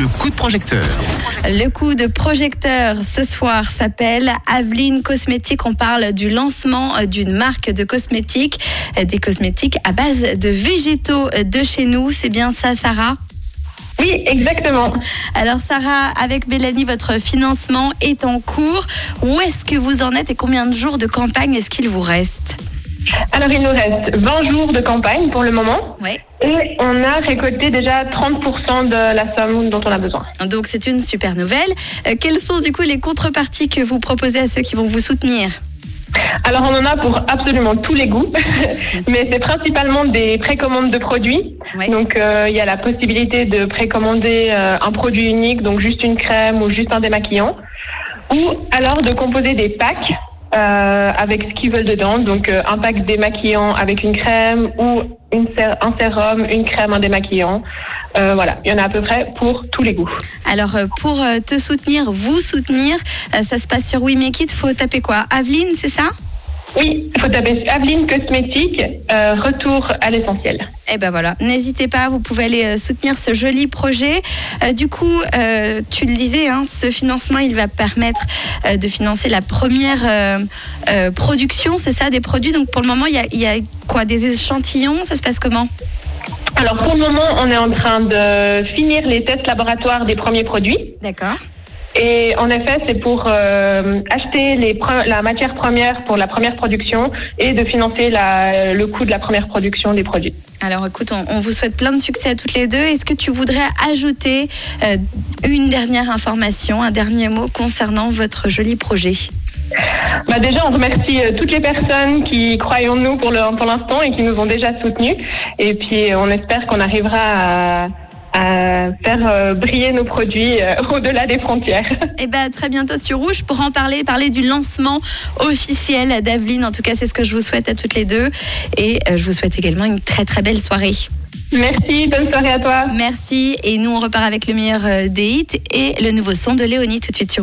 le coup de projecteur. Le coup de projecteur ce soir s'appelle Aveline Cosmétiques. On parle du lancement d'une marque de cosmétiques, des cosmétiques à base de végétaux de chez nous. C'est bien ça, Sarah? Oui, exactement. Alors Sarah, avec Mélanie, votre financement est en cours. Où est-ce que vous en êtes et combien de jours de campagne est-ce qu'il vous reste? Alors, il nous reste 20 jours de campagne pour le moment. Oui. Et on a récolté déjà 30% de la somme dont on a besoin. Donc c'est une super nouvelle. Euh, quelles sont du coup les contreparties que vous proposez à ceux qui vont vous soutenir? Alors, on en a pour absolument tous les goûts, mais c'est principalement des précommandes de produits. Oui. Donc, euh, il y a la possibilité de précommander euh, un produit unique, donc juste une crème ou juste un démaquillant, ou alors de composer des packs euh, avec ce qu'ils veulent dedans. Donc, euh, un pack démaquillant avec une crème ou une un sérum, une crème, un démaquillant. Euh, voilà, il y en a à peu près pour tous les goûts. Alors euh, pour euh, te soutenir, vous soutenir, euh, ça se passe sur We Make It. Faut taper quoi? Aveline, c'est ça? Oui, faut taper Aveline Cosmétique, euh, retour à l'essentiel. Eh ben voilà, n'hésitez pas, vous pouvez aller euh, soutenir ce joli projet. Euh, du coup, euh, tu le disais, hein, ce financement, il va permettre de financer la première production, c'est ça, des produits. Donc pour le moment, il y a, y a quoi Des échantillons? Ça se passe comment? Alors pour le moment, on est en train de finir les tests laboratoires des premiers produits. D'accord. Et en effet, c'est pour euh, acheter les pre- la matière première pour la première production et de financer la- le coût de la première production des produits. Alors écoute, on, on vous souhaite plein de succès à toutes les deux. Est-ce que tu voudrais ajouter euh, une dernière information, un dernier mot concernant votre joli projet? Bah déjà, on remercie euh, toutes les personnes qui croient en nous pour le- pour l'instant et qui nous ont déjà soutenus. Et puis, on espère qu'on arrivera à, à faire euh, briller nos produits euh, au-delà des frontières. Eh ben, à très bientôt sur Rouge pour en parler, parler du lancement officiel d'Aveline. En tout cas, c'est ce que je vous souhaite à toutes les deux. Et euh, je vous souhaite également une très très belle soirée. Merci, bonne soirée à toi. Merci. Et nous, on repart avec le meilleur des hits et le nouveau son de Léonie tout de suite sur